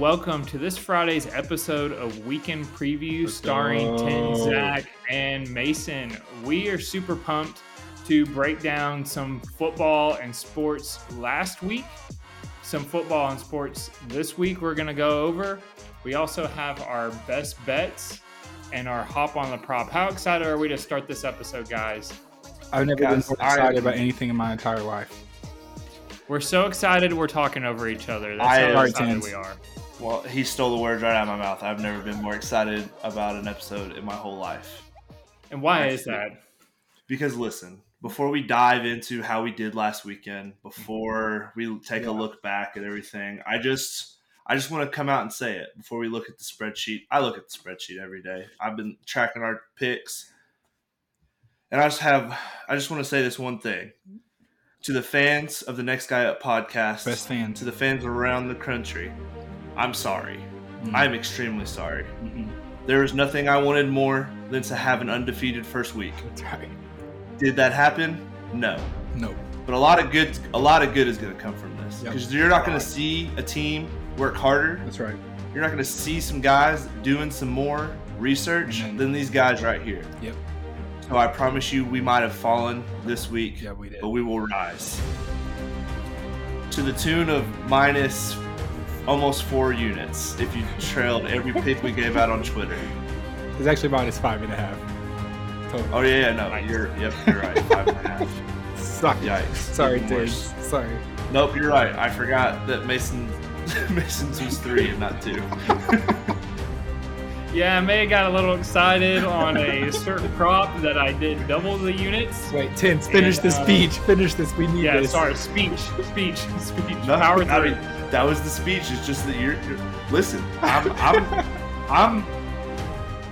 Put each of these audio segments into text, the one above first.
welcome to this Friday's episode of Weekend Preview starring Tin Zach and Mason. We are super pumped to break down some football and sports last week, some football and sports this week we're going to go over. We also have our best bets and our hop on the prop. How excited are we to start this episode, guys? I've never Guys, been more excited I- about anything in my entire life. We're so excited we're talking over each other. That's I- how excited we are. Well, he stole the words right out of my mouth. I've never been more excited about an episode in my whole life. And why is Actually, that? Because listen, before we dive into how we did last weekend, before we take Yeah. a look back at everything, I just I just want to come out and say it before we look at the spreadsheet. I look at the spreadsheet every day. I've been tracking our picks. And I just have I just want to say this one thing. To the fans of the Next Guy Up podcast, Best fans. to the fans around the country, I'm sorry. Mm. I'm extremely sorry. Mm-mm. There is nothing I wanted more than to have an undefeated first week. Right. Did that happen? No. No. But a lot of good a lot of good is going to come from this Yep. because you're not going to see a team work harder. That's right. You're not going to see some guys doing some more research Mhm. than these guys right here. Yep. So I promise you we might have fallen this week, Yeah, we did. but we will rise. To the tune of minus almost 4 units if you trailed every pick we gave out on Twitter. It's actually minus five and a half. Total. Oh yeah, yeah, no, Nice. you're yep, you're right. Five and a half. Suck. Yikes. Sorry, Even worse. Sorry. Nope, you're right. I forgot that Mason Mason's was three and not two. Yeah, I may have got a little excited on a certain prop that I did double the units. Wait, Tins, finish And, the uh, speech. Finish this. We need Yeah, this. sorry, speech, speech, speech. No, Power I mean, that was the speech. It's just that you're, you're listen. I'm I'm I'm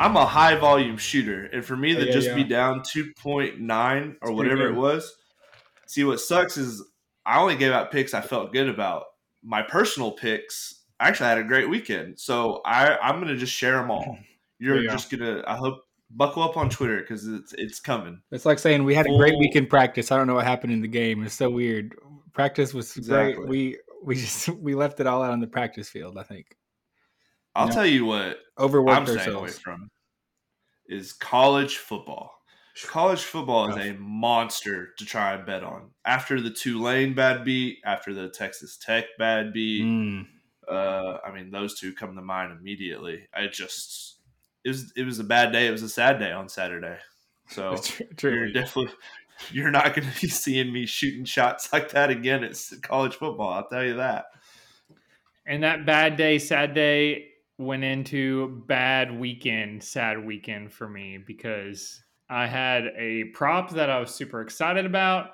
I'm a high volume shooter, and for me to Yeah, just yeah. be down two point nine or It's whatever it was. See, what sucks is I only gave out picks I felt good about. My personal picks, actually I had a great weekend, so I I'm gonna just share them all. You're go. just gonna. I hope buckle up on Twitter because it's it's coming. It's like saying we had a great weekend practice. I don't know what happened in the game. It's so weird. Practice was Exactly. great. We we just we left it all out on the practice field. I think I'll No. tell you what I'm overworked staying away from is college football. College football is a monster to try and bet on. After the Tulane bad beat, after the Texas Tech bad beat, Mm. uh, I mean those two come to mind immediately. I just it was it was a bad day. It was a sad day on Saturday. So you're definitely you're not going to be seeing me shooting shots like that again at college football. I'll tell you that. And that bad day, sad day went into bad weekend, sad weekend for me because I had a prop that I was super excited about.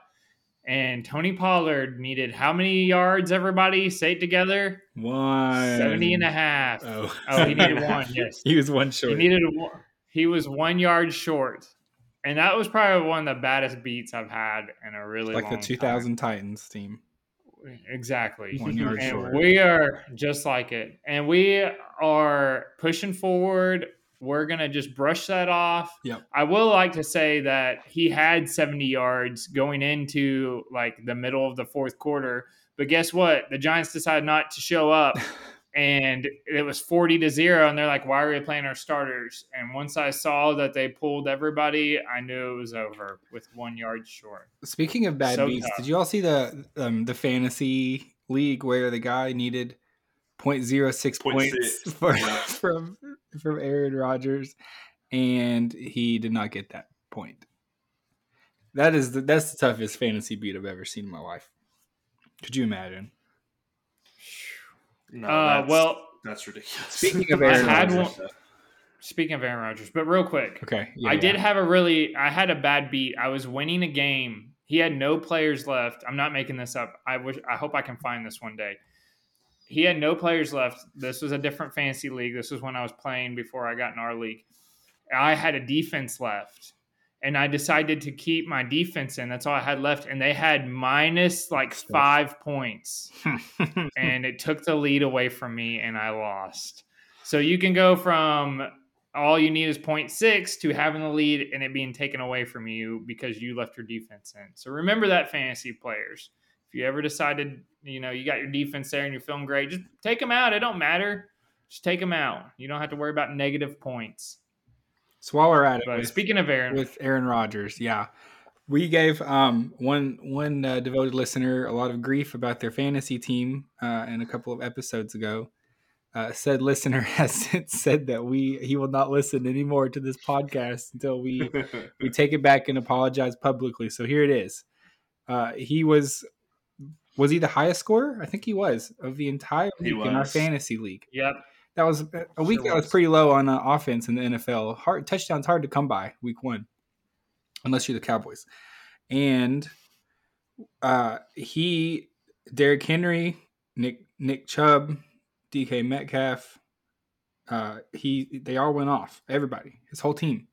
And Tony Pollard needed how many yards, everybody? Say it together. One 70 and a half. Oh, Oh, he needed one. Yes. he was one short. He needed one- he was one yard short. And that was probably one of the baddest beats I've had in a really like the 2000 Titans team. Exactly. One yard and short. we are just like it. And we are pushing forward. We're going to just brush that off. Yep. I will like to say that he had 70 yards going into like the middle of the fourth quarter. But guess what? The Giants decided not to show up and it was 40 to 0 and they're like why are we playing our starters and once i saw that they pulled everybody i knew it was over with one yard short Speaking of bad So beats, tough. did you all see the um, the fantasy league where the guy needed 0.06 Point points for, yeah. from from Aaron Rodgers, and he did not get that point. That is the, that's the toughest fantasy beat I've ever seen in my life. Could you imagine? No, uh, that's- well that's ridiculous. Speaking of Aaron had Rodgers, one speaking of aaron rodgers but real quick okay, yeah, i did have a really i had a bad beat. I was winning a game. He had no players left. I'm not making this up. I wish i hope i can find this one day. He had no players left. This was a different fantasy league. This was when i was playing before i got in our league. I had a defense left and i decided to keep my defense in that's all i had left and they had minus like five points and it took the lead away from me and I lost. So you can go from all you need is 0.6 to having the lead and it being taken away from you because you left your defense in. So remember that fantasy players. If you ever decided, you know you got your defense there and you're feeling great, just take them out. It don't matter. Just take them out. You don't have to worry about negative points. So while we're at it, with, speaking of Aaron, with Aaron Rodgers, yeah, we gave um, one one uh, devoted listener a lot of grief about their fantasy team, uh, and a couple of episodes ago. Uh, said listener has since said that we he will not listen anymore to this podcast until we we take it back and apologize publicly. So here it is. Uh, he was was he the highest scorer? I think he was of the entire He week in our fantasy league. yep, That was a week Sure that was was. pretty low on uh, offense in the NFL. Hard touchdowns hard to come by week one, unless you're the Cowboys. And uh, he, Derrick Henry, Nick Nick Chubb, DK Metcalf, uh, he they all went off. Everybody, his whole team.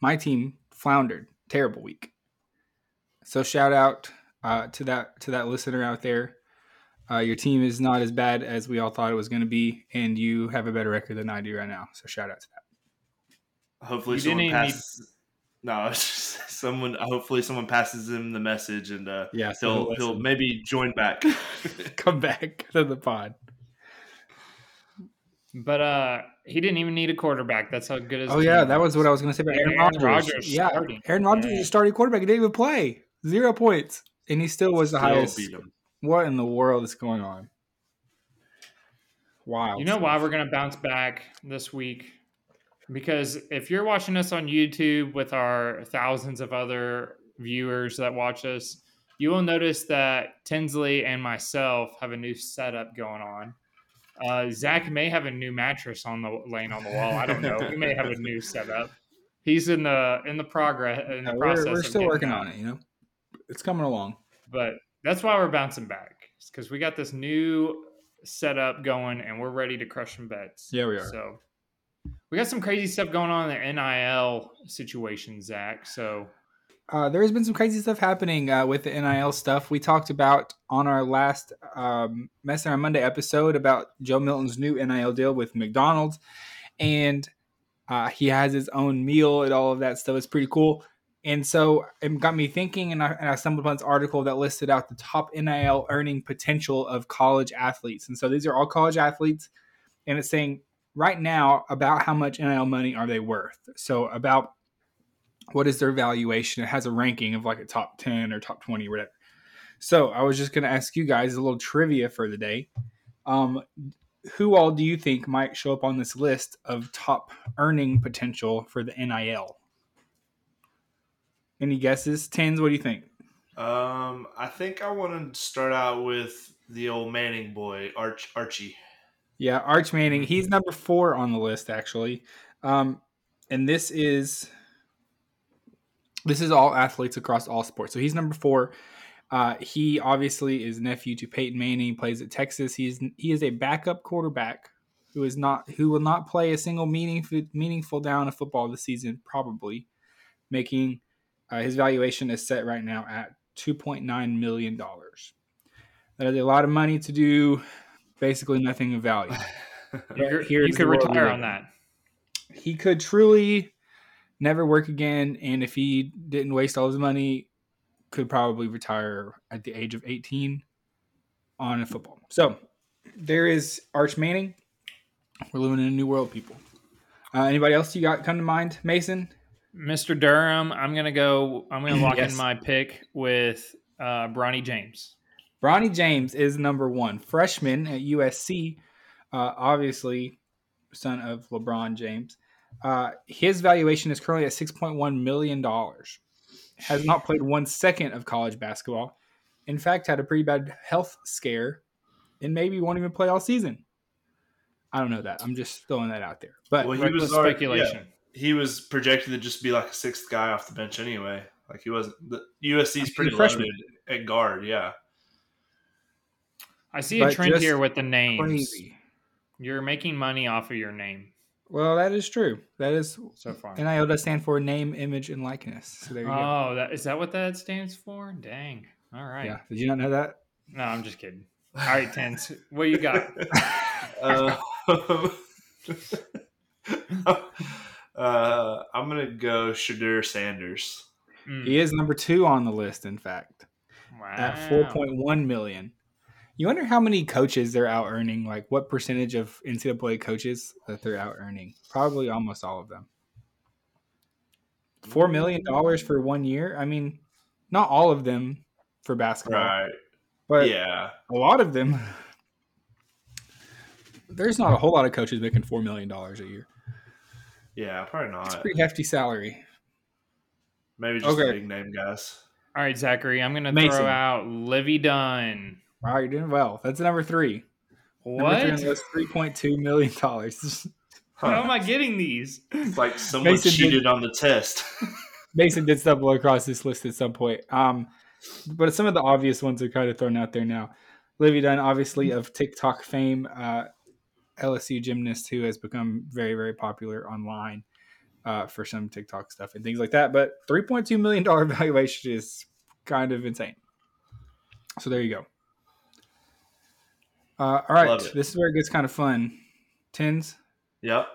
My team floundered. Terrible week. So shout out uh, to that to that listener out there. Uh, your team is not as bad as we all thought it was going to be, and you have a better record than I do right now. So shout out to that. hopefully You someone didn't need- passes. No, someone. Hopefully someone passes him the message, and uh, Yeah, so he'll he'll maybe join back. come back to the pod. but uh, he didn't even need a quarterback. That's how good his Oh yeah, team that was what I was going to say about Aaron, Aaron Rodgers. Rodgers yeah, starting. Aaron Rodgers Yeah. is a starting quarterback. He didn't even play. Zero points, and he still was the Still highest. What in the world is going on? Wow. You know why we're going to bounce back this week? Because if you're watching us on YouTube with our thousands of other viewers that watch us, you will notice that Tinsley and myself have a new setup going on. Uh, Zach may have a new mattress on the laying on the wall. I don't know. He may have a new setup. He's in the in the progress in the Yeah, process. we're, we're still working on it. You know, it's coming along. but that's why we're bouncing back because we got this new setup going and we're ready to crush some bets. Yeah, we are. So we got some crazy stuff going on in the NIL situation, Zach. So Uh, there has been some crazy stuff happening uh, with the NIL stuff. We talked about on our last um, Mess on Monday episode about Joe Milton's new NIL deal with McDonald's, and uh, he has his own meal and all of that stuff. It's pretty cool. And so it got me thinking, and I, and I stumbled upon this article that listed out the top NIL earning potential of college athletes. And so these are all college athletes, and it's saying right now about how much NIL money are they worth. So about what is their valuation? It has a ranking of like a top 10 or top 20 or whatever. So I was just going to ask you guys a little trivia for the day. Um, who all do you think might show up on this list of top earning potential for the NIL? Any guesses? Tens, what do you think? Um, I think I want to start out with the old Manning boy, Arch Archie. Yeah, Arch Manning. He's number four on the list, actually. Um, and this is this is all athletes across all sports. So he's number four. Uh, he obviously is nephew to Peyton Manning. Plays at Texas. He's he is a backup quarterback who is not who will not play a single meaningful meaningful down of football this season. Probably making uh, his valuation is set right now at two point nine million dollars. That is a lot of money to do basically nothing of value. you, could- you could retire on that. he could truly never work again and if he didn't waste all his money could probably retire at the age of 18 on a football so there is arch manning we're living in a new world people uh, anybody else you got come to mind mason Mr. Durham, I'm gonna go. I'm gonna lock Yes. in my pick with uh, Bronny James. Bronny James is number one freshman at usc uh, obviously son of lebron james uh, his valuation is currently at $6.1 million has not played one second of college basketball. In fact, had a pretty bad health scare and maybe won't even play all season. I don't know that. I'm just throwing that out there. But Well, he was already- speculation. yeah, he was projected to just be like a sixth guy off the bench anyway. Like he wasn't. The USC's pretty freshman. loaded at guard. Yeah. I see a trend here with the names. crazy. You're making money off of your name Well, that is true. That is so far. NIL does stand for name, image, and likeness. So there you go. Oh, that is that what that stands for? Dang. All right. Yeah. Did you not know that? No, I'm just kidding. All right, Tens. What you got? Uh, uh, I'm gonna go Shedeur Sanders. Mm, He is number two on the list, in fact, wow. at 4.1 million. You wonder how many coaches they're out earning. Like what percentage of NCAA coaches that they're out earning? Probably almost all of them. Four million dollars for one year. I mean, not all of them for basketball, Right. but yeah. a lot of them. There's not a whole lot of coaches making four million dollars a year. Yeah, probably not. It's a not. pretty hefty salary. Maybe just Okay. the big name guys. All right, Zachary, I'm going to throw out Livvy Dunne. Wow, you're doing well. That's number three. Number What? three on three point two million dollars. How am I getting these? It's like someone Mason did- cheated on the test. Mason did stumble across this list at some point. Um, but some of the obvious ones are kind of thrown out there now. Livvy Dunne, obviously of TikTok fame, uh, LSU gymnast who has become very, very popular online uh, for some TikTok stuff and things like that. But $3.2 million valuation is kind of insane. So there you go. Uh, all right. This is where it gets kind of fun. Tens, yep.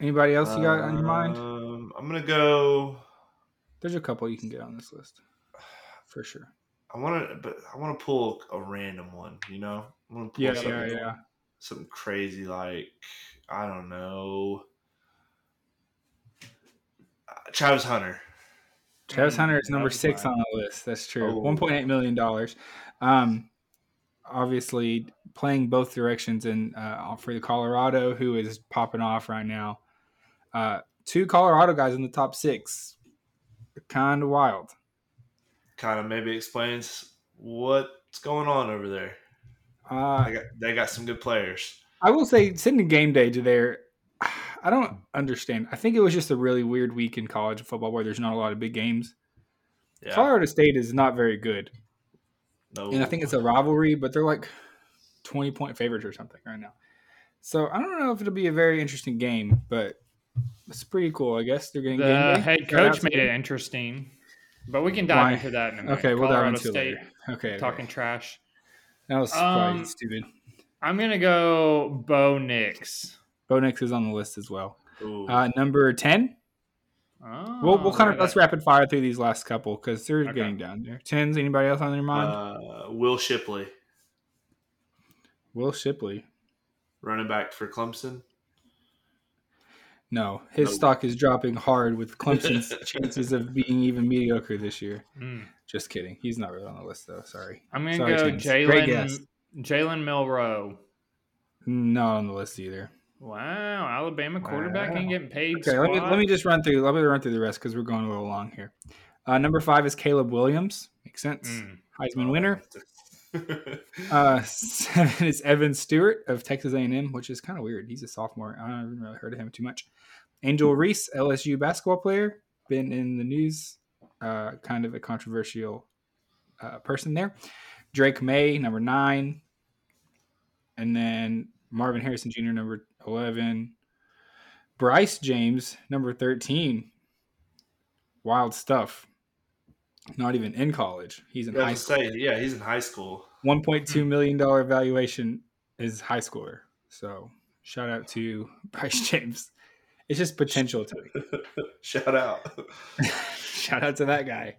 anybody else you got on your mind? Um, I'm gonna go. There's a couple you can get on this list for sure. I want to, but I want to pull a random one. You know, I want to pull Yeah, yeah, yeah. Something crazy like I don't know, Travis Hunter. Travis Hunter is number six on the list. That's true. Oh. One point eight million dollars. Um, obviously playing both directions and uh, for the Colorado, who is popping off right now. Uh, two Colorado guys in the top six. Kind of wild. Kind of maybe explains what's going on over there. Uh, I got they got some good players. I will say, sitting game day to there, I don't understand. I think it was just a really weird week in college football where there's not a lot of big games. Yeah, Colorado State is not very good. no, and I think it's a rivalry, but they're like twenty point favorites or something right now. So I don't know if it'll be a very interesting game, but it's pretty cool. I guess they're getting The game day. head coach made them. it interesting, but we can dive Why? into that in a minute. Okay, we'll dive Colorado into State later. Okay, talking okay. trash. That was probably Um, stupid. I'm gonna go Bo Nix. Bo Nix is on the list as well. Uh, number ten. Oh, we'll we'll kind of let's rapid fire through these last couple because they're Okay. getting down there. Tens. Anybody else on your mind? uh, Will Shipley, Will Shipley. running back for Clemson. No, his Nope. stock is dropping hard with Clemson's chances of being even mediocre this year. Mm. Just kidding. He's not really on the list though. Sorry. I'm gonna Sorry, go Jalen guess. Jalen Milroe. Not on the list either. Wow, Alabama quarterback Wow. ain't getting paid. Okay, let me let me just run through. Let me run through the rest because we're going a little long here. Uh, number five is Caleb Williams. Makes sense. Mm. Heisman winner. Uh, seven is Evan Stewart of Texas A&M, which is kind of weird. He's a sophomore. I haven't really heard of him too much. Angel Reese, LSU basketball player, been in the news. Uh, kind of a controversial uh, person there. Drake Maye, number nine, and then Marvin Harrison Jr., number eleven. Bryce James, number thirteen. Wild stuff. Not even in college. He's in high school. say, yeah, he's in high school. One point two million dollar valuation is high schooler. So shout out to Bryce James. It's just potential to me. Shout out. shout out to that guy.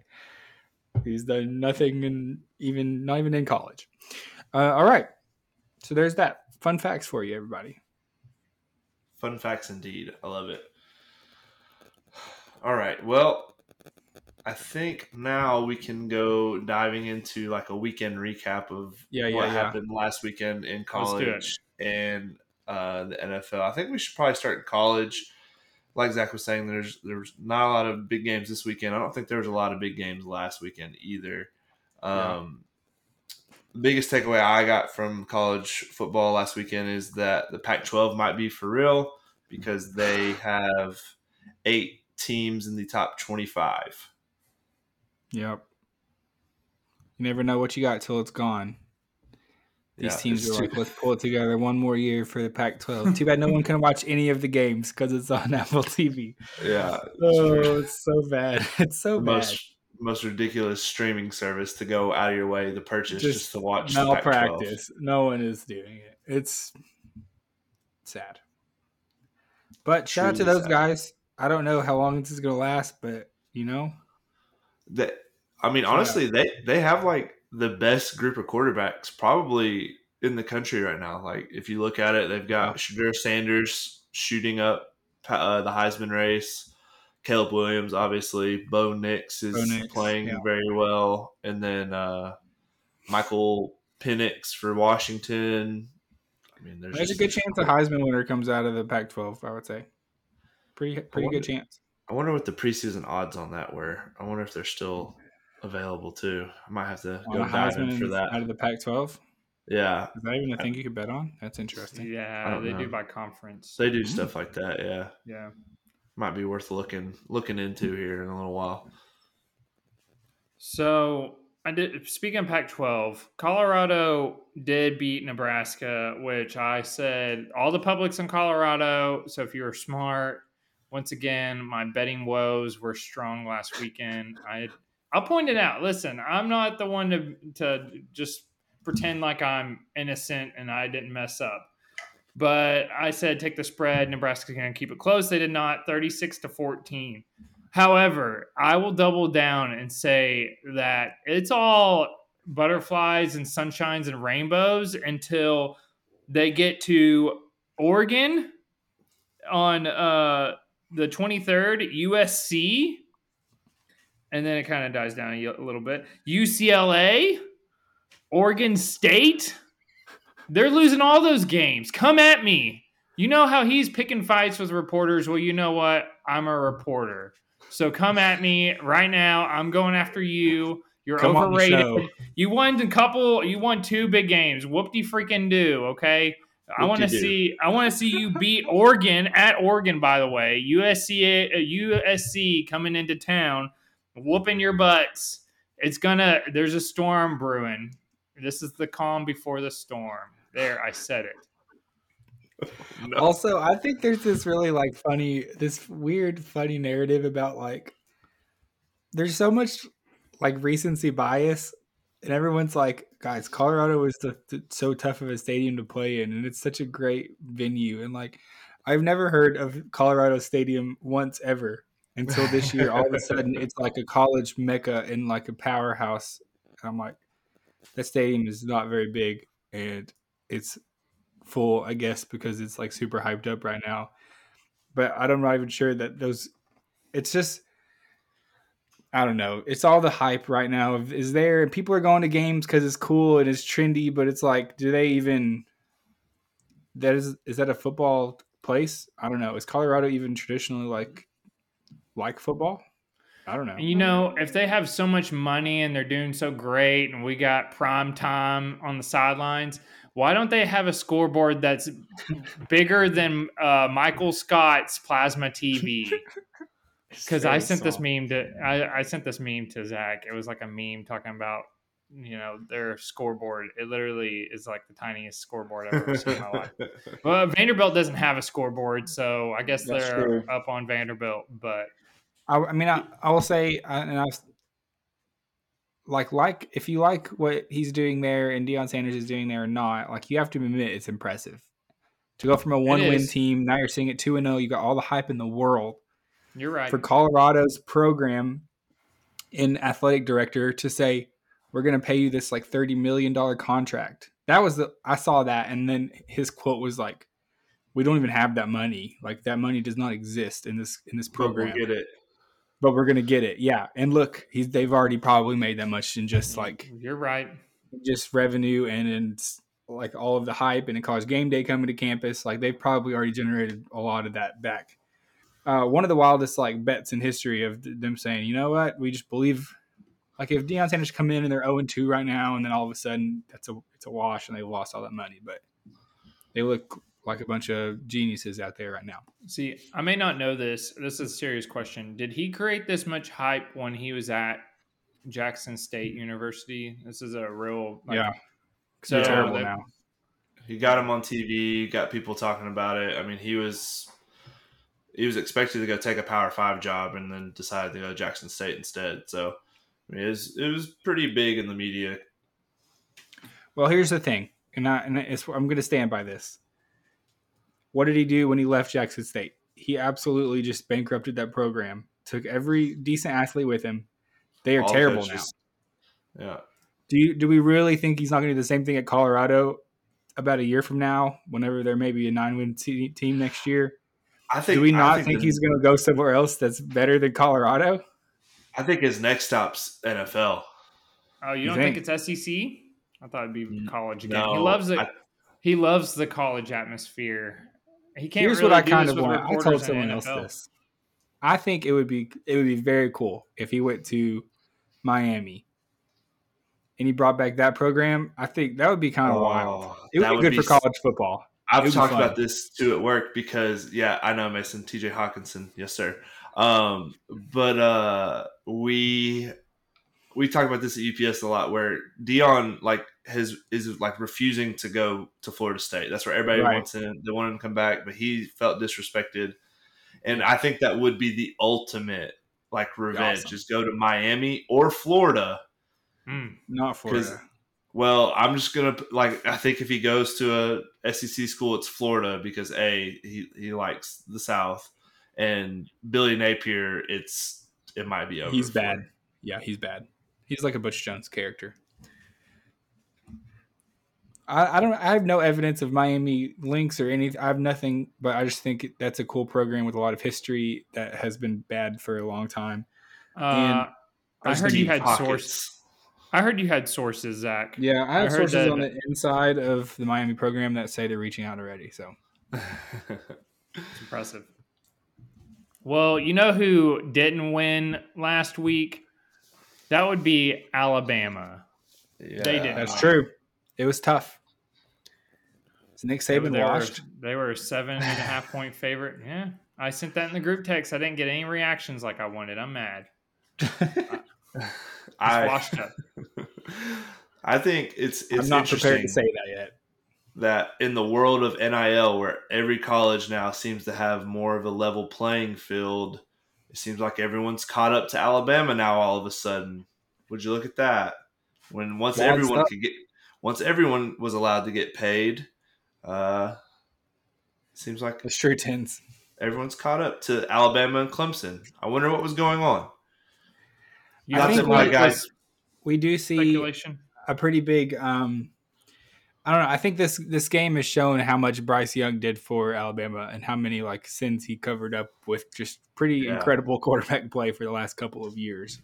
He's done nothing and even not even in college. Uh, all right. So there's that. Fun facts for you, everybody. Fun facts indeed. I love it. All right. Well, I think now we can go diving into like a weekend recap of Yeah, yeah, what yeah. happened last weekend in college and uh, the NFL. I think we should probably start in college. Like Zach was saying, there's there's not a lot of big games this weekend. I don't think there was a lot of big games last weekend either. Yeah. Um, the biggest takeaway I got from college football last weekend is that the Pac-12 might be for real because they have eight teams in the top 25. Yep. You never know what you got till it's gone. These Yeah, teams are too- like, let's pull it together one more year for the Pac 12. Too bad no one can watch any of the games because it's on Apple TV. yeah, Oh, it's so bad. It's so the bad. most most ridiculous streaming service to go out of your way to purchase just, Just to watch Pac-12. malpractice. No one is doing it. It's sad. But shout out to those sad. guys. I don't know how long this is going to last, but you know, That I mean, Yeah. honestly, they they have like the best group of quarterbacks probably in the country right now. Like if you look at it, they've got Shedeur Sanders shooting up uh, the Heisman race. Caleb Williams, obviously. Bo Nix is Bo Nix, playing yeah. very well, and then uh, Michael Penix for Washington. I mean, there's, There's a good chance a Heisman winner comes out of the Pac-12. I would say, pretty pretty wonder- good chance. I wonder what the preseason odds on that were. I wonder if they're still available too. I might have to go a dive in for that. out of the Pac-12. yeah, Is that even a thing you could bet on? That's interesting. Yeah, they know. do by conference. they do mm-hmm. stuff like that. Yeah, yeah. might be worth looking looking into here in a little while. So I did. Speaking of Pac-12, Colorado did beat Nebraska, which I said all the publics in Colorado. So if you were smart, once again, my betting woes were strong last weekend. I I'll point it out. Listen, I'm not the one to to just pretend like I'm innocent and I didn't mess up. But I said take the spread. Nebraska's going to keep it close. They did not. 36 to 14. However, I will double down and say that it's all butterflies and sunshines and rainbows until they get to Oregon on uh, the 23rd, USC, and then it kind of dies down a little bit. UCLA, Oregon State, they're losing all those games. Come at me. You know how he's picking fights with reporters. Well, you know what? I'm a reporter. So come at me right now. I'm going after you. You're Come overrated. You won a couple. You won two big games. Whoop de freaking do. Okay. I want to see. I want to see you beat Oregon at Oregon. By the way, USC uh, USC coming into town, whooping your butts. It's gonna. There's a storm brewing. This is the calm before the storm. There, I said it. No. Also, I think there's this really like funny, this weird funny narrative about like there's so much like recency bias, and everyone's like, guys, Colorado is the, the- so tough of a stadium to play in, and it's such a great venue, and like I've never heard of Colorado Stadium once ever until this year. All of a sudden, it's like a college mecca and like a powerhouse. And I'm like, that stadium is not very big, and it's full, I guess, because it's like super hyped up right now. But I'm not even sure that those. It's just, I don't know. It's all the hype right now is there, and people are going to games because it's cool and it's trendy. But it's like, do they even? That is is that a football place? I don't know. Is Colorado even traditionally like like football? I don't know. You know, if they have so much money and they're doing so great, and we got prime time on the sidelines, why don't they have a scoreboard that's bigger than uh, Michael Scott's plasma TV? Because I sent this meme to I, I sent this meme to Zach. It was like a meme talking about you know their scoreboard. It literally is like the tiniest scoreboard I've ever seen in my life. Well, Vanderbilt doesn't have a scoreboard, so I guess That's they're true. up on Vanderbilt. But I, I mean, I, I will say, uh, and I like like if you like what he's doing there and Deion Sanders is doing there or not, like you have to admit it's impressive to go from a one win team. Now you're seeing it two and zero. You got all the hype in the world you're right. for Colorado's program in athletic director to say we're going to pay you this like thirty million dollar contract. That was the I saw that, and then his quote was like, "We don't even have that money. Like that money does not exist in this in this But we'll program." get it. But we're gonna get it. Yeah, and look, he's they've already probably made that much in just like you're right. just revenue and in like all of the hype and it caused game day coming to campus. Like they've probably already generated a lot of that back. Uh, one of the wildest like bets in history of th- them saying, you know what, we just believe. Like if Deion Sanders come in and they're zero and two right now, and then all of a sudden that's a it's a wash and they've lost all that money, but they look like a bunch of geniuses out there right now. See, I may not know this. This is a serious question. Did he create this much hype when he was at Jackson State University? This is a real like, yeah, So they're terrible they- now. He got him on TV, got people talking about it. I mean, he was he was expected to go take a Power Five job and then decided to go to Jackson State instead. So I mean, it was it was pretty big in the media. Well, here's the thing, and, I, and it's, I'm going to stand by this. What did he do when he left Jackson State? He absolutely just bankrupted that program. Took every decent athlete with him. They are All terrible now. Yeah, Do you do we really think he's not going to do the same thing at Colorado about a year from now, whenever there may be a nine win t- team next year? I think. do we I not think, think, the- he's going to go somewhere else that's better than Colorado? I think his next stop's NFL. Oh, you You don't think? think, it's SEC? I thought it'd be college again. no, he loves it. I- he loves the college atmosphere. He can't. Here's really what I kind of want. I told someone else this. I think it would be it would be very cool if he went to Miami and he brought back that program. I think that would be kind of wild. Oh, It would be good for college football. I've It would talked fun. about this too at work because yeah, I know Mason TJ Hawkinson, yes sir. Um, but uh, we we talk about this at UPS a lot, where Deion like has is like refusing to go to Florida State. That's where everybody Right. wants him. They want him to come back, but he felt disrespected, and I think that would be the ultimate like revenge. Awesome. Just go to Miami or Florida. Mm. Not 'Cause- Florida. Well, I'm just gonna like. I think if he goes to a SEC school, it's Florida because a he he likes the South, and Billy Napier, it's it might be over. He's bad. him. Yeah, he's bad. He's like a Butch Jones character. I, I don't. I have no evidence of Miami links or anything. I have nothing, but I just think that's a cool program with a lot of history that has been bad for a long time. Uh, I heard you had pockets. source. I heard you had sources, Zach. Yeah, I have I sources that- on the inside of the Miami program that say they're reaching out already. So It's impressive. Well, you know who didn't win last week? That would be Alabama. yeah. They did. that's true. It was tough. Is Nick They, Saban they were, washed? they were a seven and a half point favorite. Yeah. I sent that in the group text. I didn't get any reactions like I wanted. I'm mad. It's I washed up. I think it's it's I'm not prepared to say that yet. that in the world of NIL, where every college now seems to have more of a level playing field, it seems like everyone's caught up to Alabama now. All of a sudden, would you look at that? When once Wild everyone stuff. could get, once everyone was allowed to get paid, uh, seems like It's true, tens. everyone's caught up to Alabama and Clemson. I wonder what was going on. You I think think my guys. We do see speculation. a pretty big. Um, I don't know. I think this this game has shown how much Bryce Young did for Alabama and how many like sins he covered up with just pretty Yeah. incredible quarterback play for the last couple of years.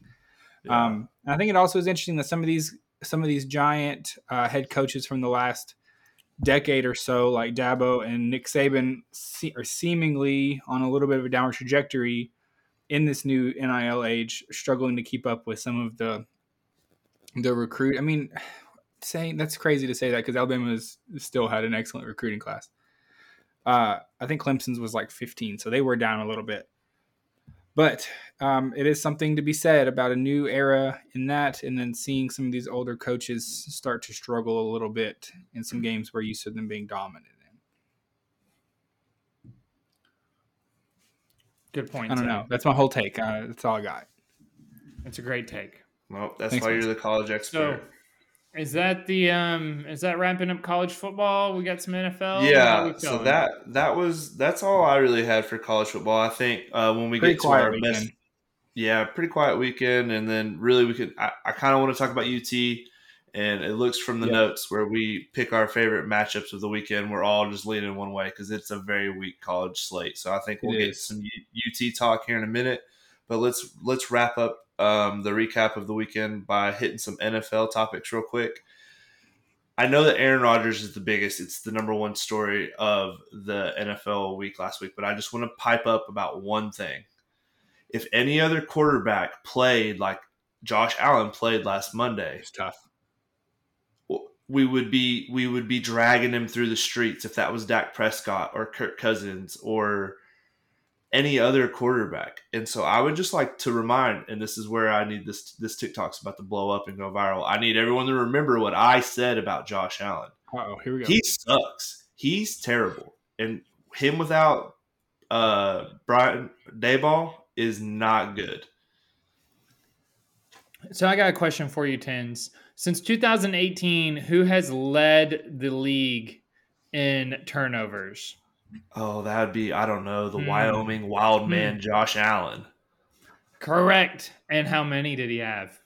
Yeah. Um, I think it also is interesting that some of these some of these giant uh, head coaches from the last decade or so, like Dabo and Nick Saban, se- are seemingly on a little bit of a downward trajectory in this new NIL age, struggling to keep up with some of the the recruit. I mean, saying that's crazy to say that because Alabama has still had an excellent recruiting class. Uh, I think Clemson's was like 15, so they were down a little bit. But um, it is something to be said about a new era in that, and then seeing some of these older coaches start to struggle a little bit in some games where you saw them being dominant in. Good point. I don't Zach. know. That's my whole take. Uh, that's all I got. It's a great take. well, that's Thanks, why Mason. you're the college expert. Is that the um? Is that ramping up college football? We got some NFL. Yeah so that that was that's all i really had for college football i think uh when we Pretty get to our weekend. best yeah pretty quiet weekend and then really we could i, I kind of want to talk about ut and it looks from the Yeah. notes where we pick our favorite matchups of the weekend we're all just leaning one way because it's a very weak college slate so i think we'll It get is. some ut talk here in a minute but let's let's wrap up um, the recap of the weekend by hitting some nfl topics real quick I know that Aaron Rodgers is the biggest. It's the number one story of the NFL week last week, but I just want to pipe up about one thing. If any other quarterback played like Josh Allen played last Monday, It's tough. we would be we would be dragging him through the streets if that was Dak Prescott or Kirk Cousins or any other quarterback. And so I would just like to remind, and this is where I need this this TikTok's about to blow up and go viral. I need everyone to remember what I said about Josh Allen. Oh, here we go. He sucks. He's terrible. And him without uh Brian Daboll is not good. So I got a question for you, Tens. Since 2018, who has led the league in turnovers? Oh, that would be I don't know, the Hmm. Wyoming wild man Josh Allen. Correct. And how many did he have?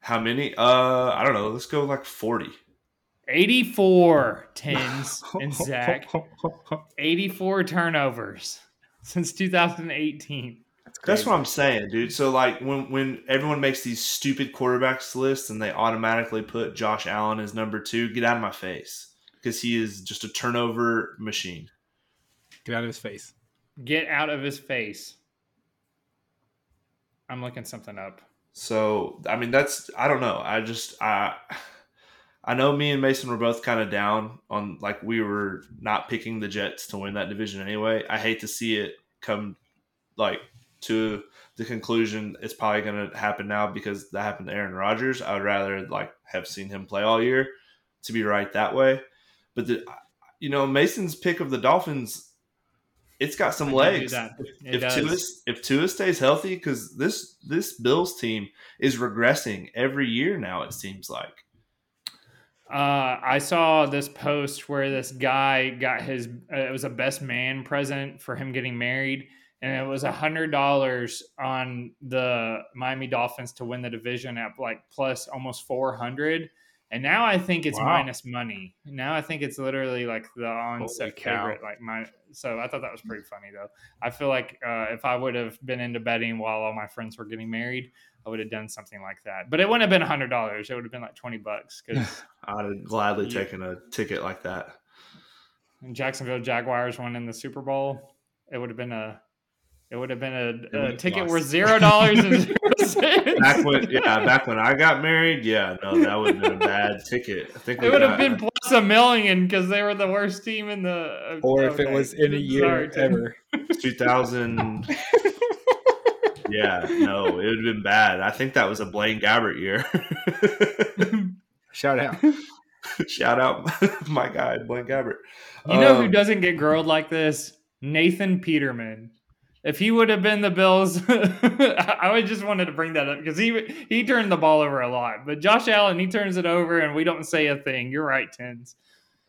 How many? Uh, I don't know. Let's go like forty. 84 tens and Zach. 84 turnovers since 2018. That's what I'm saying, dude. So like when when everyone makes these stupid quarterbacks lists and they automatically put Josh Allen as number two, get out of my face because he is just a turnover machine. Get out of his face. Get out of his face. I'm looking something up. So I mean, that's I don't know. I just I I know me and Mason were both kind of down on like we were not picking the Jets to win that division anyway. I hate to see it come like to the conclusion it's probably going to happen now because that happened to Aaron Rodgers. I would rather like have seen him play all year to be right that way. But the you know Mason's pick of the Dolphins it's got some legs. It if Tua if Tua stays healthy, because this this Bills team is regressing every year now. It seems like. Uh, I saw this post where this guy got his. Uh, it was a best man present for him getting married, and it was a hundred dollars on the Miami Dolphins to win the division at like plus almost four hundred. And now I think it's Wow. minus money. Now I think it's literally like the onset favorite. Like my, so I thought that was pretty funny though. I feel like uh, if I would have been into betting while all my friends were getting married, I would have done something like that. But it wouldn't have been a hundred dollars. It would have been like twenty bucks because I'd have gladly Yeah. taken a ticket like that. And Jacksonville Jaguars won in the Super Bowl. It would have been a, it would have been a, a ticket lost. worth zero dollars and zero cents. Back when, yeah, back when I got married, yeah, no, that would have been a bad ticket. I think It would have been plus a million because they were the worst team in the. Or if it was in a year Sorry, ever. 2000. yeah, no, it would have been bad. I think that was a Blaine Gabbert year. Shout out. Shout out my guy, Blaine Gabbert. You know who Um, doesn't get grilled like this? Nathan Peterman. If he would have been the Bills, I would just wanted to bring that up because he he turned the ball over a lot. But Josh Allen, he turns it over and we don't say a thing. You're right, Tens.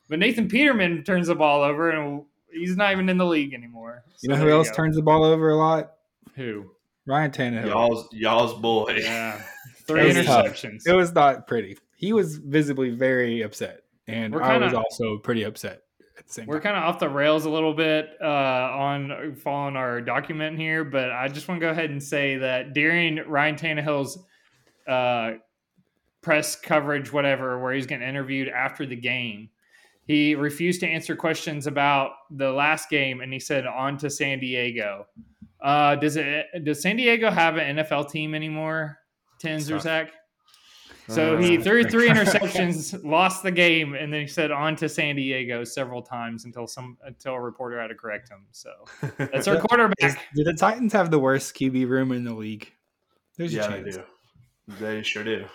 But Nathan Peterman turns the ball over and he's not even in the league anymore. You know who there else go. turns the ball over a lot? Who? Ryan Tannehill. Y'all's y'all's boy. Yeah, three It was tough. interceptions. It was not pretty. He was visibly very upset, and We're I was kinda- also pretty upset at the same We're kind of off the rails a little bit uh, on following our document here, but I just want to go ahead and say that during Ryan Tannehill's uh, press coverage, whatever, where he's getting interviewed after the game, he refused to answer questions about the last game, and he said, "On to San Diego." Uh, does it? Does San Diego have an NFL team anymore? Tens or. Zach? So Uh, he threw three interceptions, lost the game, and then he said on to San Diego several times until some until a reporter had to correct him. So that's our Is- quarterback. do the Titans have the worst QB room in the league? There's yeah, a they do. They sure do.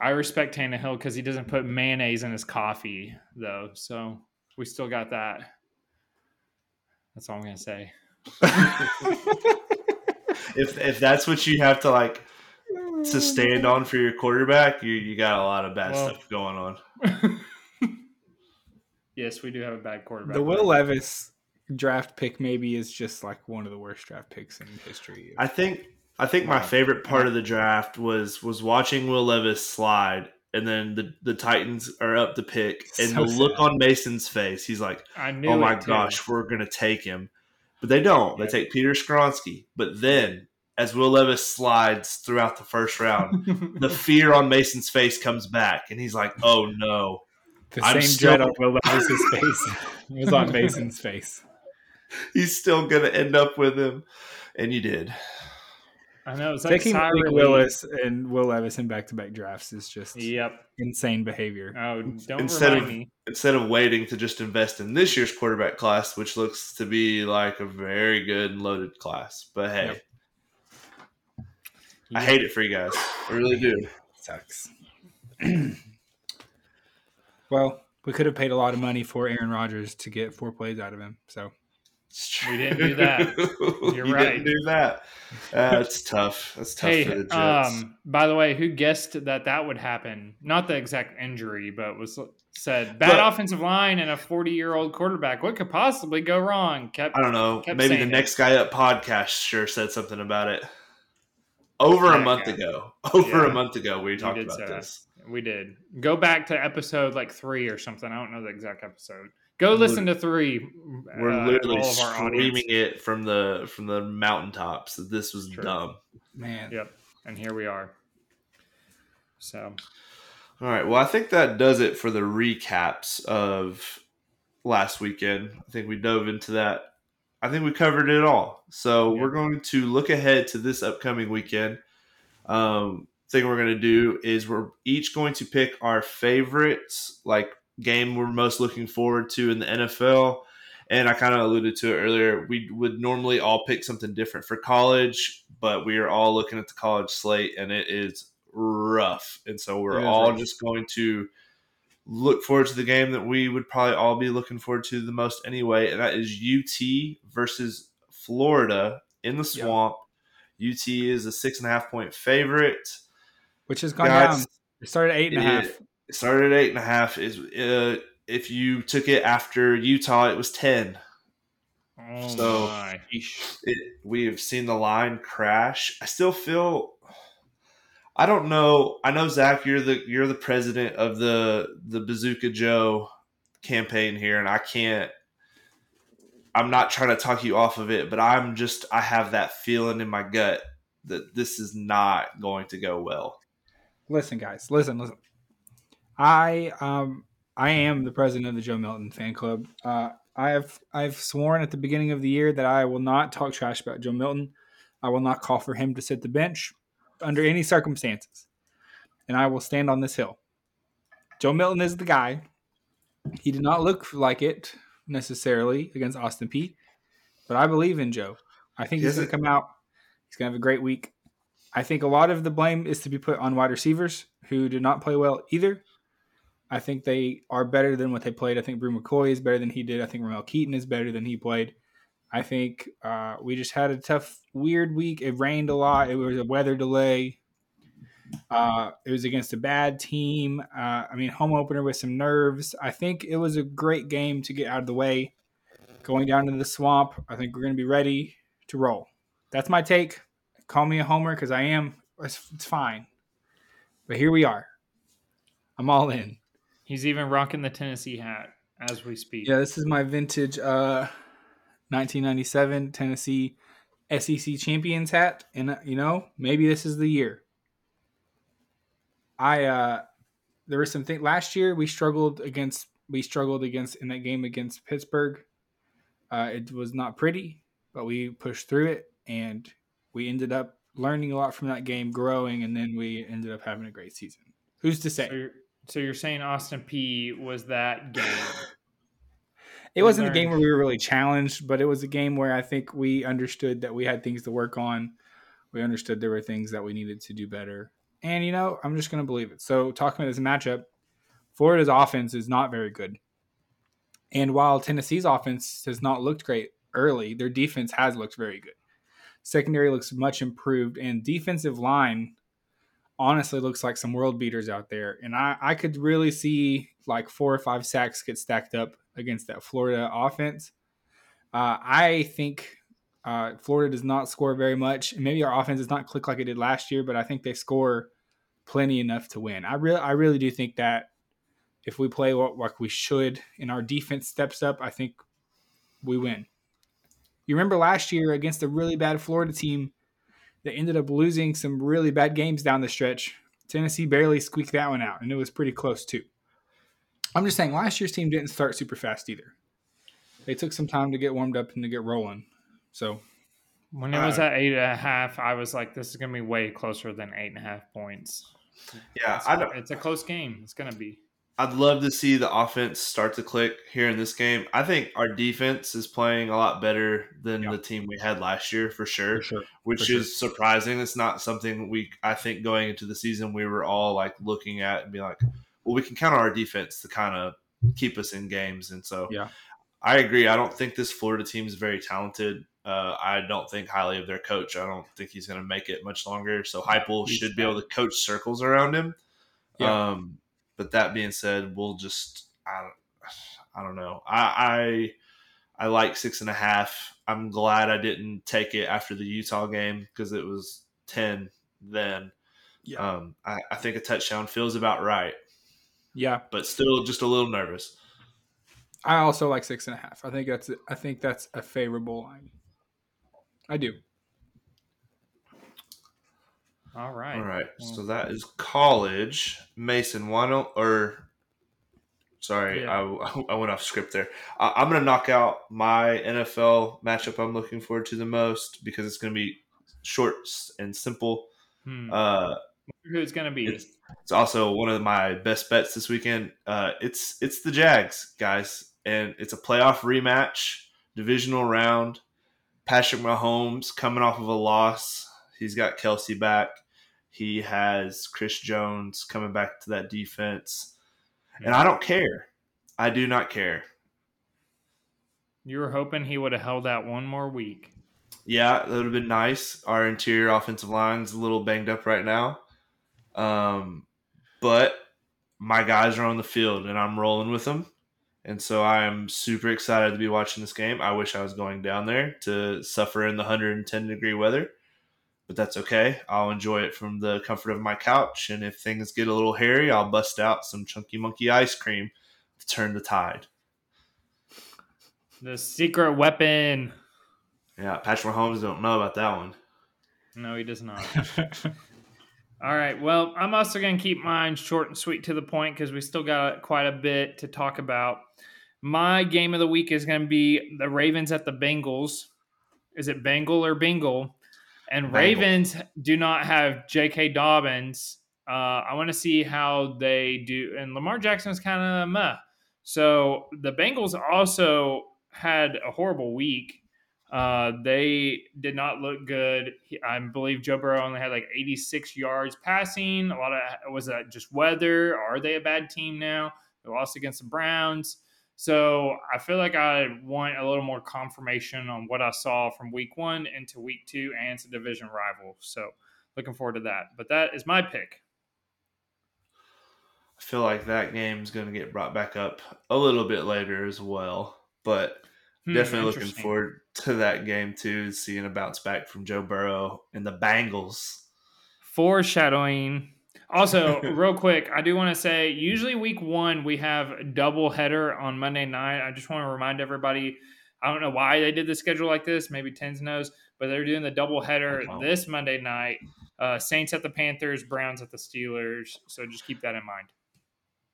I respect Tannehill because he doesn't put mayonnaise in his coffee, though. So we still got that. That's all I'm gonna say. If if that's what you have to like to stand on for your quarterback, you you got a lot of bad Well, stuff going on. yes, we do have a bad quarterback. The Will Levis draft pick maybe is just like one of the worst draft picks in history. I think I think my favorite part of the draft was was watching Will Levis slide, and then the the Titans are up to pick, and So the look sad. on Mason's face, he's like, I knew. "Oh my gosh, we're gonna take him," but they don't. They take Peter Skoronski, but then as Will Levis slides throughout the first round, the fear on Mason's face comes back, and he's like, "Oh no." the I'm same still- dread on Will Levis's face was on Mason's face. He's still gonna end up with him, and you did. I know. It's like Taking sigh Malik relief. Willis and Will Levis in back-to-back drafts is just Yep. insane behavior. Oh, don't Instead remind of- me. instead of waiting to just invest in this year's quarterback class, which looks to be like a very good and loaded class. But hey, Yep. I hate it for you guys. I really do. Sucks. well, we could have paid a lot of money for Aaron Rodgers to get four plays out of him. So We didn't do that. You're you right. Didn't do that. That's tough. That's tough Hey, for the Jets. um, by the way, who guessed that that would happen? Not the exact injury, but was said bad But- offensive line and a 40 year old quarterback. What could possibly go wrong? Kept I don't know. Maybe the it. next guy up podcast sure said something about it. Over Yeah, a month yeah. ago. Over Yeah. a month ago, we talked did about say that. this. We did. Go back to episode like three or something. I don't know the exact episode. Go listen to three. We're uh, literally all of our audience. screaming it from the from the mountaintops that this was True. dumb. Man, Yep. And here we are. So All right. Well, I think that does it for the recaps of last weekend. I think we dove into that. I think we covered it all. So Yeah. we're going to look ahead to this upcoming weekend. Um, thing we're going to do is we're each going to pick our favorites, like game we're most looking forward to in the NFL. And I kind of alluded to it earlier. We would normally all pick something different for college, but we are all looking at the college slate, and it is rough. And so we're all rough. just going to look forward to the game that we would probably all be looking forward to the most anyway, and that is UT versus Florida in the swamp. UT is a six and a half point favorite. which has gone Guys, down. It started at eight and a half. it- It started at eight and a half. Is uh, if you took it after Utah, it was ten. oh So-. It, we have seen the line crash. I still feel. I don't know. I know Zach. You're the you're the president of the the Bazooka Joe campaign here, and I can't. I'm not trying to talk you off of it, but I'm just. I have that feeling in my gut that this is not going to go well. Listen, guys, listen, listen. I um I am the president of the Joe Milton fan club. Uh, I have I've sworn at the beginning of the year that I will not talk trash about Joe Milton. I will not call for him to sit the bench under any circumstances, and I will stand on this hill. Joe Milton is the guy. He did not look like it necessarily against Austin Peay, but I believe in Joe. I think he's going to come out. He's going to have a great week. I think a lot of the blame is to be put on wide receivers who did not play well either. I think they are better than what they played. I think Bru McCoy is better than he did. I think Ramel Keyton is better than he played. I think uh, we just had a tough, weird week. It rained a lot. It was a weather delay. Uh, it was against a bad team. Uh, I mean, home opener with some nerves. I think it was a great game to get out of the way. Going down to the swamp, I think we're going to be ready to roll. That's my take. Call me a homer because I am. It's, it's fine. But here we are. I'm all in. He's even rocking the Tennessee hat as we speak. Yeah, this is my vintage uh, 1997 Tennessee SEC champions hat, and uh, you know maybe this is the year. I uh, there was some thing last year we struggled against we struggled against in that game against Pittsburgh. Uh, it was not pretty, but we pushed through it, and we ended up learning a lot from that game, growing, and then we ended up having a great season. Who's to say? So you're, so you're saying Austin Peay was that game? It wasn't a game where we were really challenged, but it was a game where I think we understood that we had things to work on. We understood there were things that we needed to do better. And, you know, I'm just going to believe it. So, talking about this matchup, Florida's offense is not very good. And while Tennessee's offense has not looked great early, their defense has looked very good. Secondary looks much improved, and defensive line honestly looks like some world beaters out there. And I, I could really see like four or five sacks get stacked up against that Florida offense. Uh, I think uh, Florida does not score very much. Maybe our offense does not click like it did last year, but I think they score plenty enough to win. I really, I really do think that if we play what like we should and our defense steps up, I think we win. You remember last year against a really bad Florida team that ended up losing some really bad games down the stretch. Tennessee barely squeaked that one out, and it was pretty close too. I'm just saying, last year's team didn't start super fast either. They took some time to get warmed up and to get rolling. So When it was uh, at eight and a half, I was like, "This is gonna be way closer than eight and a half points." Yeah, It's, I don't, it's a close game. It's gonna be. I'd love to see the offense start to click here in this game. I think our defense is playing a lot better than Yeah. the team we had last year for sure, sure, which for sure. is surprising. It's not something we I think going into the season we were all like looking at and be like, well, we can count on our defense to kind of keep us in games. And so Yeah. I agree. I don't think this Florida team is very talented. Uh, I don't think highly of their coach. I don't think he's going to make it much longer. So Heupel He's should be able to coach circles around him. Yeah. Um, but that being said, we'll just I don't, I don't know. I, I I like six and a half. I'm glad I didn't take it after the Utah game because it was ten then Yeah. um, I, I think a touchdown feels about right, Yeah. but still just a little nervous. I also like six and a half. I think that's I think that's a favorable line. I do. All right. All right, so that is college. Mason, why don't or sorry, Yeah. I, I went off script there. I, I'm gonna knock out my NFL matchup. I'm looking forward to the most because it's gonna be short and simple. Hmm. Uh, Who it's gonna be? it's, it's also one of my best bets this weekend. Uh, it's it's the Jags, guys, and it's a playoff rematch, divisional round. Patrick Mahomes coming off of a loss. He's got Kelce back. He has Chris Jones coming back to that defense. And I don't care. I do not care. You were hoping he would have held out one more week. Yeah, that would have been nice. Our interior offensive line's a little banged up right now. Um, but my guys are on the field and I'm rolling with them. And so I am super excited to be watching this game. I wish I was going down there to suffer in the 110 degree weather, but that's okay. I'll enjoy it from the comfort of my couch. And if things get a little hairy, I'll bust out some chunky monkey ice cream to turn the tide. The secret weapon. Yeah, Patrick Mahomes don't know about that one. No, he does not. All right. Well, I'm also going to keep mine short and sweet to the point because we still got quite a bit to talk about. My game of the week is going to be the Ravens at the Bengals. Is it Bengal or Bingle? And Bengal. Ravens do not have J.K. Dobbins. Uh, I want to see how they do. And Lamar Jackson is kind of meh. So the Bengals also had a horrible week. Uh, they did not look good. I believe Joe Burrow only had like 86 yards passing. A lot of was that just weather? Are they a bad team now? They lost against the Browns. So I feel like I want a little more confirmation on what I saw from week one into week two, and it's a division rival. So looking forward to that. But that is my pick. I feel like that game's going to get brought back up a little bit later as well. But Hmm, definitely looking forward to that game too, seeing a bounce back from Joe Burrow and the Bengals. foreshadowing. Also, real quick, I do want to say usually week one we have double header on Monday night. I just want to remind everybody. I don't know why they did the schedule like this. Maybe Tens knows, but they're doing the double header this Monday night. Uh, Saints at the Panthers, Browns at the Steelers. So just keep that in mind.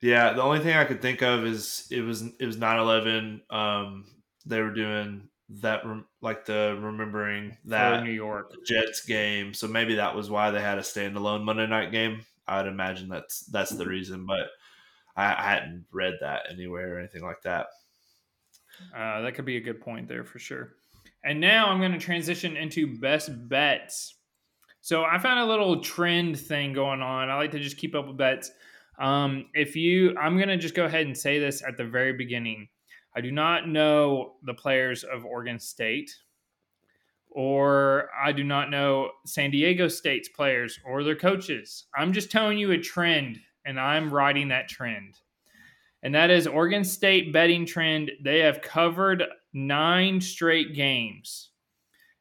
Yeah, the only thing I could think of is it was it was 9-11. Um, they were doing that like the remembering for that New York. Jets game, so maybe that was why they had a standalone Monday night game. I'd imagine that's that's the reason, but I, I hadn't read that anywhere or anything like that. Uh, that could be a good point there for sure. And now I'm going to transition into best bets. So I found a little trend thing going on. I like to just keep up with bets. Um, if you, I'm going to just go ahead and say this at the very beginning. I do not know the players of Oregon State, or I do not know San Diego State's players or their coaches. I'm just telling you a trend, and I'm riding that trend and that is Oregon State betting trend. They have covered nine straight games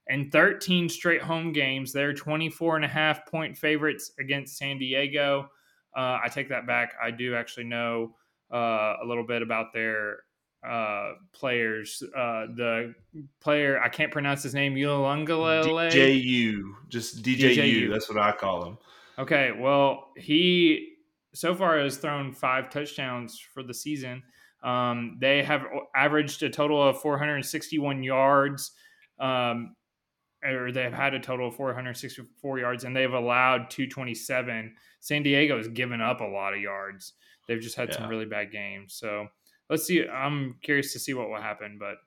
and 13 straight home games. They're 24 and a half point favorites against San Diego. Uh, I take that back. I do actually know uh, a little bit about their uh, players. Uh, the player, I can't pronounce his name, Uiagalelei. DJU, just DJU, DJU. That's what I call him. Okay, well, he so far has thrown five touchdowns for the season. Um, they have averaged a total of 461 yards, um, or they've had a total of 464 yards, and they've allowed 227. San Diego has given up a lot of yards. They've just had some really bad games. So let's see. I'm curious to see what will happen, but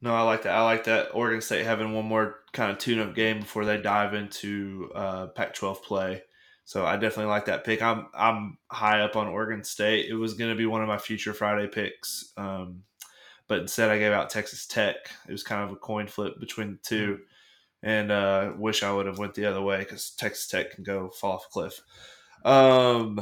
No, I like that. I like that Oregon State having one more kind of tune-up game before they dive into uh, Pac-12 play. So I definitely like that pick. I'm I'm high up on Oregon State. It was going to be one of my future Friday picks, um, but instead I gave out Texas Tech. It was kind of a coin flip between the two, and uh, wish I would have went the other way because Texas Tech can go fall off a cliff. Um,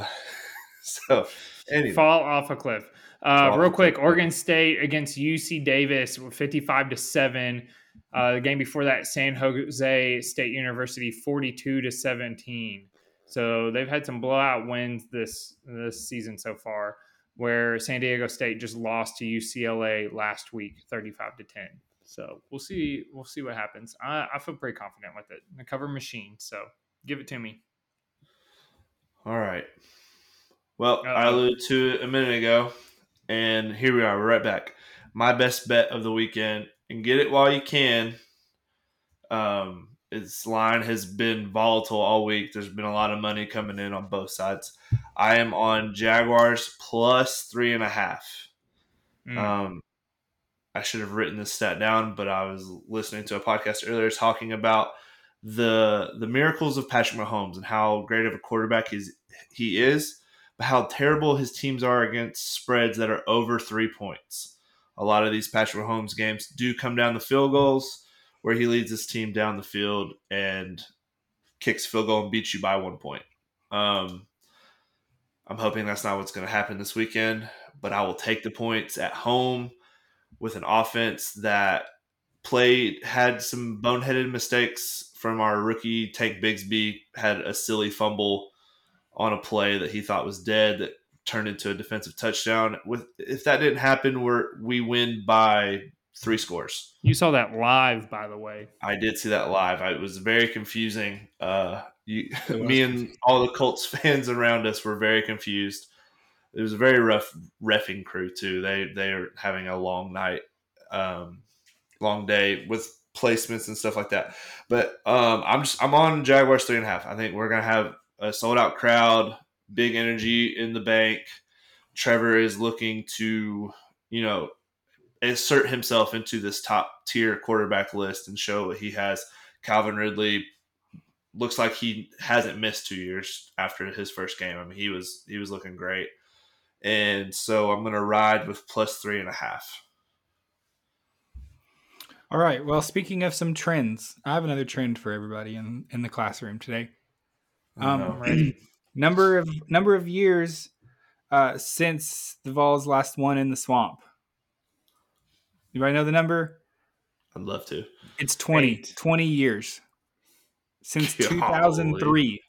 so anyway, fall off a cliff. Uh, real quick, cliff. Oregon State against UC Davis, 55 to seven. Uh, the game before that, San Jose State University, forty-two to seventeen. So they've had some blowout wins this this season so far. Where San Diego State just lost to UCLA last week, thirty-five to ten. So we'll see. We'll see what happens. I, I feel pretty confident with it. The cover machine. So give it to me. All right. Well. I alluded to it a minute ago, and here we are. We're right back. My best bet of the weekend, and get it while you can. Um, its line has been volatile all week. There's been a lot of money coming in on both sides. I am on Jaguars plus three and a half. Mm. Um, I should have written this stat down, but I was listening to a podcast earlier talking about the the miracles of Patrick Mahomes and how great of a quarterback he's, he is, how terrible his teams are against spreads that are over three points. A lot of these Patrick Mahomes games do come down the field goals where he leads his team down the field and kicks field goal and beats you by one point. Um, I'm hoping that's not what's going to happen this weekend, but I will take the points at home with an offense that played had some boneheaded mistakes from our rookie Tank Bigsby had a silly fumble on a play that he thought was dead that turned into a defensive touchdown. With if that didn't happen, we're we win by three scores. You saw that live, by the way. I did see that live. I, it was very confusing. Uh, you, me and all the Colts fans around us were very confused. It was a very rough refing crew too. They they are having a long night, um, long day with placements and stuff like that. But um, I'm just I'm on Jaguars three and a half. I think we're gonna have a sold out crowd, big energy in the bank. Trevor is looking to you know insert himself into this top tier quarterback list and show what he has. Calvin Ridley looks like he hasn't missed two years after his first game. I mean, he was he was looking great, and so I'm going to ride with plus three and a half. All right. Well, speaking of some trends, I have another trend for everybody in in the classroom today. Um, number of number of years uh, since the Vols last won in the swamp. You might know the number? I'd love to. It's 20, Eight. 20 years since Golly. 2003.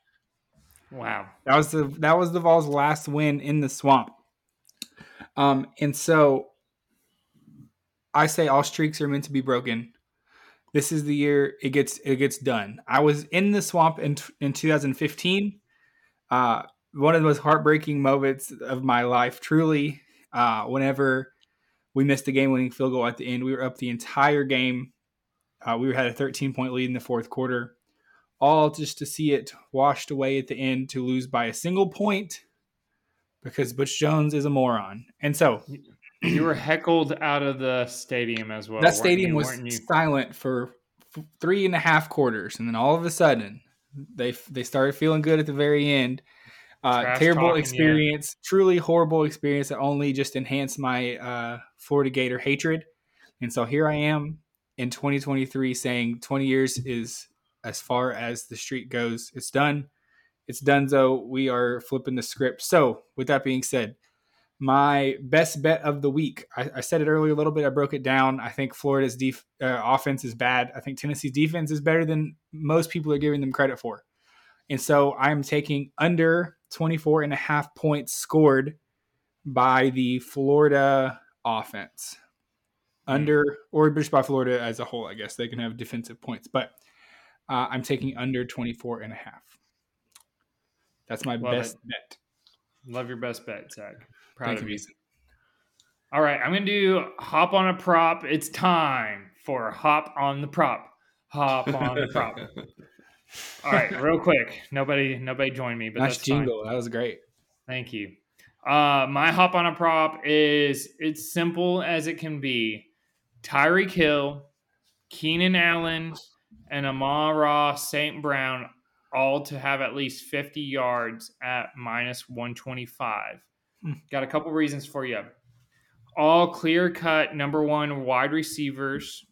Wow. That was the that was the Vols last win in the swamp. Um and so I say all streaks are meant to be broken. This is the year it gets it gets done. I was in the swamp in in 2015. Uh one of the most heartbreaking moments of my life truly uh whenever we missed the game winning field goal at the end. We were up the entire game. Uh, we had a 13 point lead in the fourth quarter, all just to see it washed away at the end to lose by a single point because Butch Jones is a moron. And so you were heckled out of the stadium as well. That stadium you, was silent for three and a half quarters, and then all of a sudden they they started feeling good at the very end uh, terrible experience, truly horrible experience that only just enhanced my uh, Florida Gator hatred. And so here I am in 2023 saying 20 years is as far as the street goes. It's done. It's done, though. We are flipping the script. So, with that being said, my best bet of the week. I, I said it earlier a little bit. I broke it down. I think Florida's def, uh, offense is bad. I think Tennessee's defense is better than most people are giving them credit for. And so I'm taking under 24 and a half points scored by the Florida offense. Hmm. Under or just by Florida as a whole, I guess they can have defensive points, but uh, I'm taking under 24 and a half. That's my Love best it. bet. Love your best bet, Zach. Proud Thank of you. All right, I'm gonna do hop on a prop. It's time for hop on the prop. Hop on the prop. All right, real quick. Nobody, nobody joined me, but nice that's jingle. Fine. That was great. Thank you. Uh, my hop on a prop is it's simple as it can be. Tyreek Hill, Keenan Allen, and Amon-Ra St. Brown all to have at least 50 yards at minus 125. Got a couple reasons for you. All clear cut number one wide receivers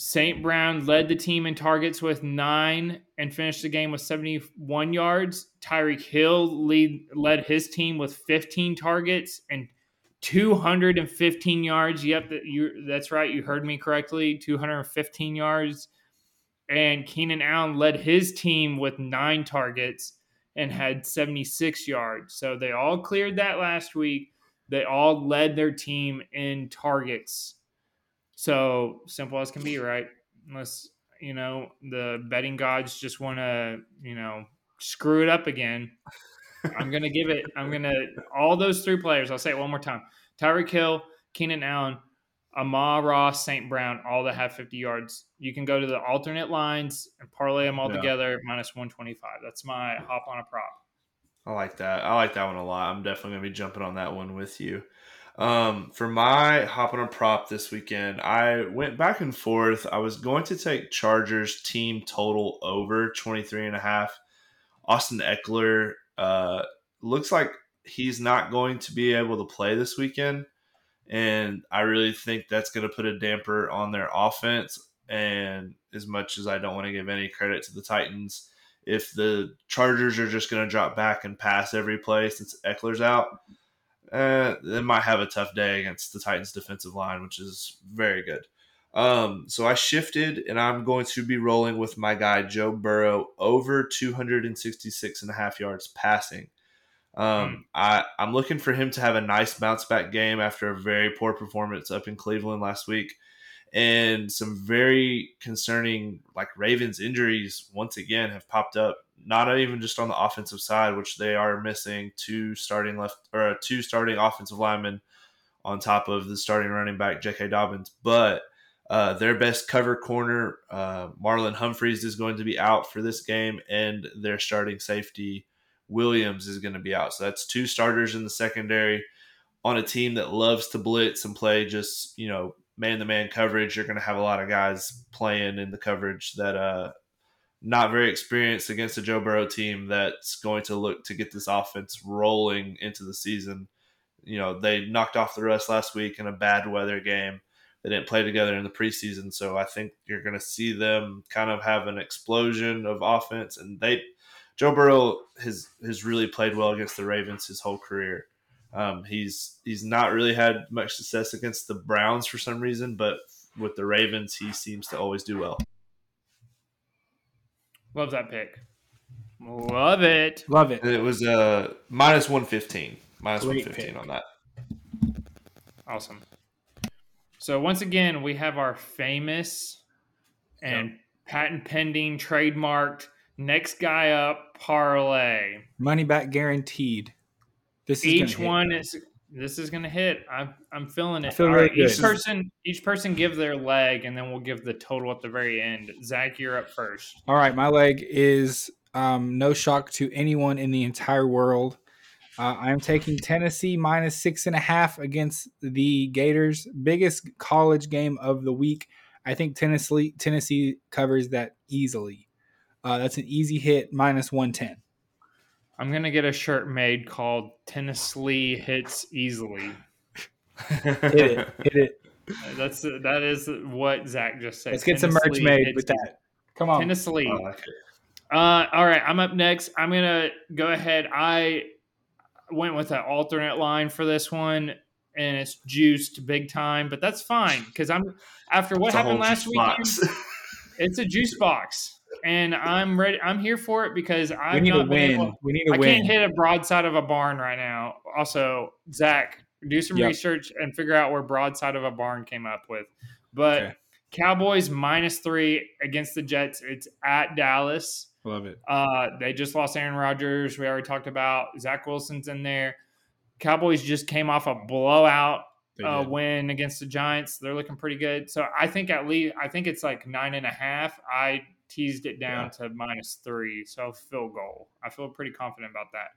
St. Brown led the team in targets with nine and finished the game with 71 yards. Tyreek Hill lead, led his team with 15 targets and 215 yards. Yep, that you that's right. You heard me correctly. 215 yards. And Keenan Allen led his team with nine targets and had 76 yards. So they all cleared that last week. They all led their team in targets. So simple as can be, right? Unless, you know, the betting gods just want to, you know, screw it up again. I'm going to give it, I'm going to, all those three players, I'll say it one more time Tyreek Hill, Keenan Allen, Amon-Ra, St. Brown, all that have 50 yards. You can go to the alternate lines and parlay them all yeah. together, minus 125. That's my hop on a prop. I like that. I like that one a lot. I'm definitely going to be jumping on that one with you. Um, for my hop on a prop this weekend, I went back and forth. I was going to take Chargers team total over 23 and a half. Austin Ekeler uh, looks like he's not going to be able to play this weekend. And I really think that's going to put a damper on their offense. And as much as I don't want to give any credit to the Titans, if the Chargers are just going to drop back and pass every play since Ekeler's out, uh, they might have a tough day against the Titans defensive line, which is very good. Um, so I shifted and I'm going to be rolling with my guy Joe Burrow over 266 and a half yards passing. Um, mm. I, I'm looking for him to have a nice bounce back game after a very poor performance up in Cleveland last week. And some very concerning, like Ravens injuries, once again have popped up. Not even just on the offensive side, which they are missing two starting left or two starting offensive linemen on top of the starting running back J.K. Dobbins, but uh, their best cover corner, uh, Marlon Humphreys, is going to be out for this game, and their starting safety, Williams is going to be out. So that's two starters in the secondary on a team that loves to blitz and play just, you know, man to man coverage. You're going to have a lot of guys playing in the coverage that uh not very experienced against a Joe Burrow team that's going to look to get this offense rolling into the season. You know, they knocked off the rest last week in a bad weather game. They didn't play together in the preseason, so I think you're going to see them kind of have an explosion of offense and they Joe Burrow has has really played well against the Ravens his whole career. Um, he's he's not really had much success against the Browns for some reason, but with the Ravens, he seems to always do well. Love that pick. Love it. Love it. It was uh minus one fifteen. Minus one fifteen on that. Awesome. So once again, we have our famous and yep. patent pending, trademarked next guy up parlay. Money back guaranteed. This each one is this is going to hit. I'm I'm feeling it. Feel All right, each person each person give their leg, and then we'll give the total at the very end. Zach, you're up first. All right, my leg is um, no shock to anyone in the entire world. Uh, I am taking Tennessee minus six and a half against the Gators. Biggest college game of the week. I think Tennessee Tennessee covers that easily. Uh, that's an easy hit, minus 110. I'm going to get a shirt made called Tennessee Hits Easily. hit it. Hit it. That's that is what Zach just said. Let's get some merch made with that. Come on, Tennessee. uh, all right, I'm up next. I'm gonna go ahead. I went with an alternate line for this one, and it's juiced big time, but that's fine because I'm after what it's happened last week. it's a juice box and I'm ready. I'm here for it because I we need to win. Able, we need to I win. can't hit a broadside of a barn right now. Also, Zach, do some yep. research and figure out where broadside of a barn came up with. But okay. Cowboys minus three against the Jets. It's at Dallas. Love it. Uh, they just lost Aaron Rodgers. We already talked about Zach Wilson's in there. Cowboys just came off a blowout uh, win against the Giants. They're looking pretty good. So I think at least I think it's like nine and a half. I teased it down yeah. to minus three, so field goal. I feel pretty confident about that.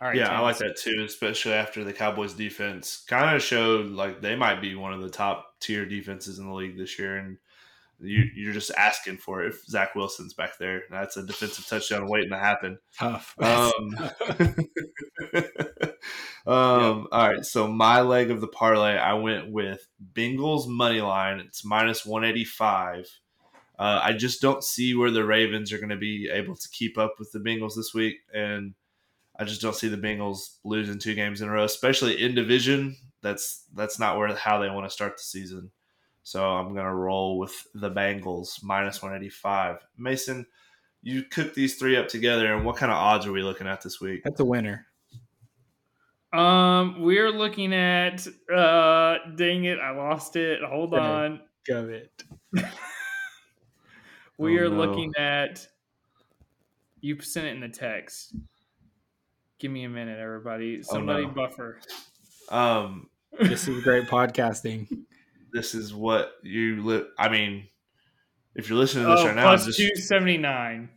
All right, yeah, I like that too, especially after the Cowboys defense kind of showed like they might be one of the top tier defenses in the league this year, and you, are just asking for it if Zach Wilson's back there. That's a defensive touchdown waiting to happen. Tough. Um, um, All right, so my leg of the parlay, I went with Bengals money line. It's minus one eighty five. Uh, I just don't see where the Ravens are going to be able to keep up with the Bengals this week, and I just don't see the Bengals losing two games in a row, especially in division. That's that's not where how they want to start the season. So I'm gonna roll with the Bengals minus 185. Mason, you cook these three up together, and what kind of odds are we looking at this week? That's a winner. Um, we're looking at uh dang it, I lost it. Hold on. Go it. We Oh, are no. looking at you sent it in the text. Give me a minute, everybody. Somebody Oh, no. buffer. Um, This is great podcasting. this is what you li- I mean, if you're listening to this Oh, right now, plus it's two just seventy nine.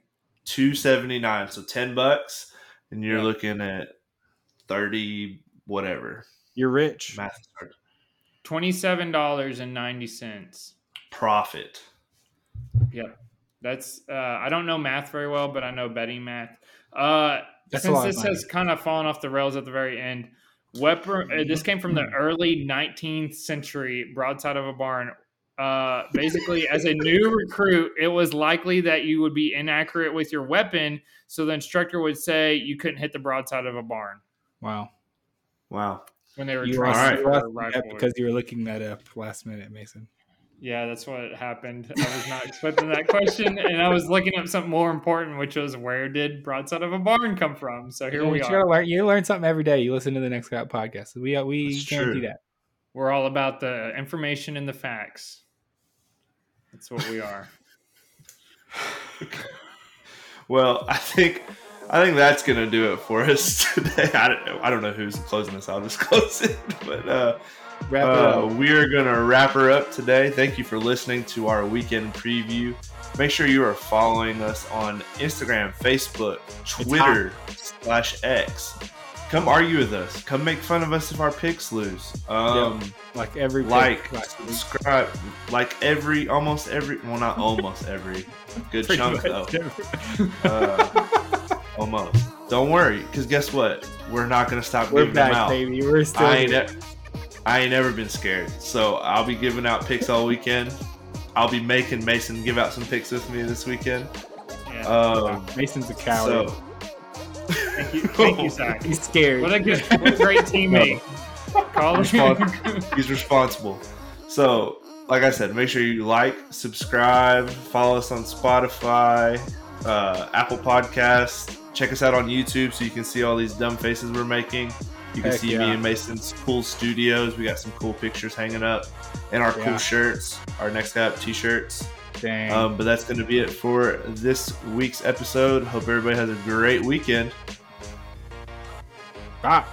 two seventy nine, so ten bucks, and you're Yeah. looking at thirty whatever. You're rich. Math is. Twenty seven dollars and ninety cents. profit. Yep. That's uh I don't know math very well, but I know betting math. Uh since lot of this has kind of fallen off the rails at the very end, weapon uh, this came from the early 19th century broadside of a barn. Uh, basically, as a new recruit, it was likely that you would be inaccurate with your weapon, so the instructor would say you couldn't hit the broadside of a barn Wow. Wow. when they were You trying lost- to lost, for you a lost that rifle. because you were looking that up last minute, Mason. Yeah, that's what happened. I was not expecting that question, and I was looking up something more important, which was where did broadside of a barn come from? So here you we you are. learn. You learn something every day. You listen to the Next Scout podcast. We uh, we That's guarantee true. that. We're all about the information and the facts. That's what we are. Well, I think I think that's gonna do it for us today. I don't, I don't know who's closing this. I'll just close it. But uh, Wrap it uh, up. we are gonna wrap her up today. Thank you for listening to our weekend preview. Make sure you are following us on Instagram, Facebook, Twitter slash X. Come argue with us. Come make fun of us if our picks lose. Um, Like every like, week. subscribe, like every, almost every, well, not almost every, good chunk though. Uh, almost. Don't worry, because guess what? We're not gonna stop We're giving them back, out. baby. We're still. I ain't, here. e- I ain't never been scared. So I'll be giving out picks all weekend. I'll be making Mason give out some picks with me this weekend. Yeah. Um, Mason's a coward. so thank you, thank you, Zach. He's scared. What a good, what a great teammate. Call him. he's responsible. So, like I said, make sure you like, subscribe, follow us on Spotify, uh, Apple Podcasts. Check us out on YouTube so you can see all these dumb faces we're making. You can Heck see yeah. me and Mason's cool studios. We got some cool pictures hanging up, and our Yeah. cool shirts, our next guy up t-shirts. Um, but that's going to be it for this week's episode. Hope everybody has a great weekend. Bye.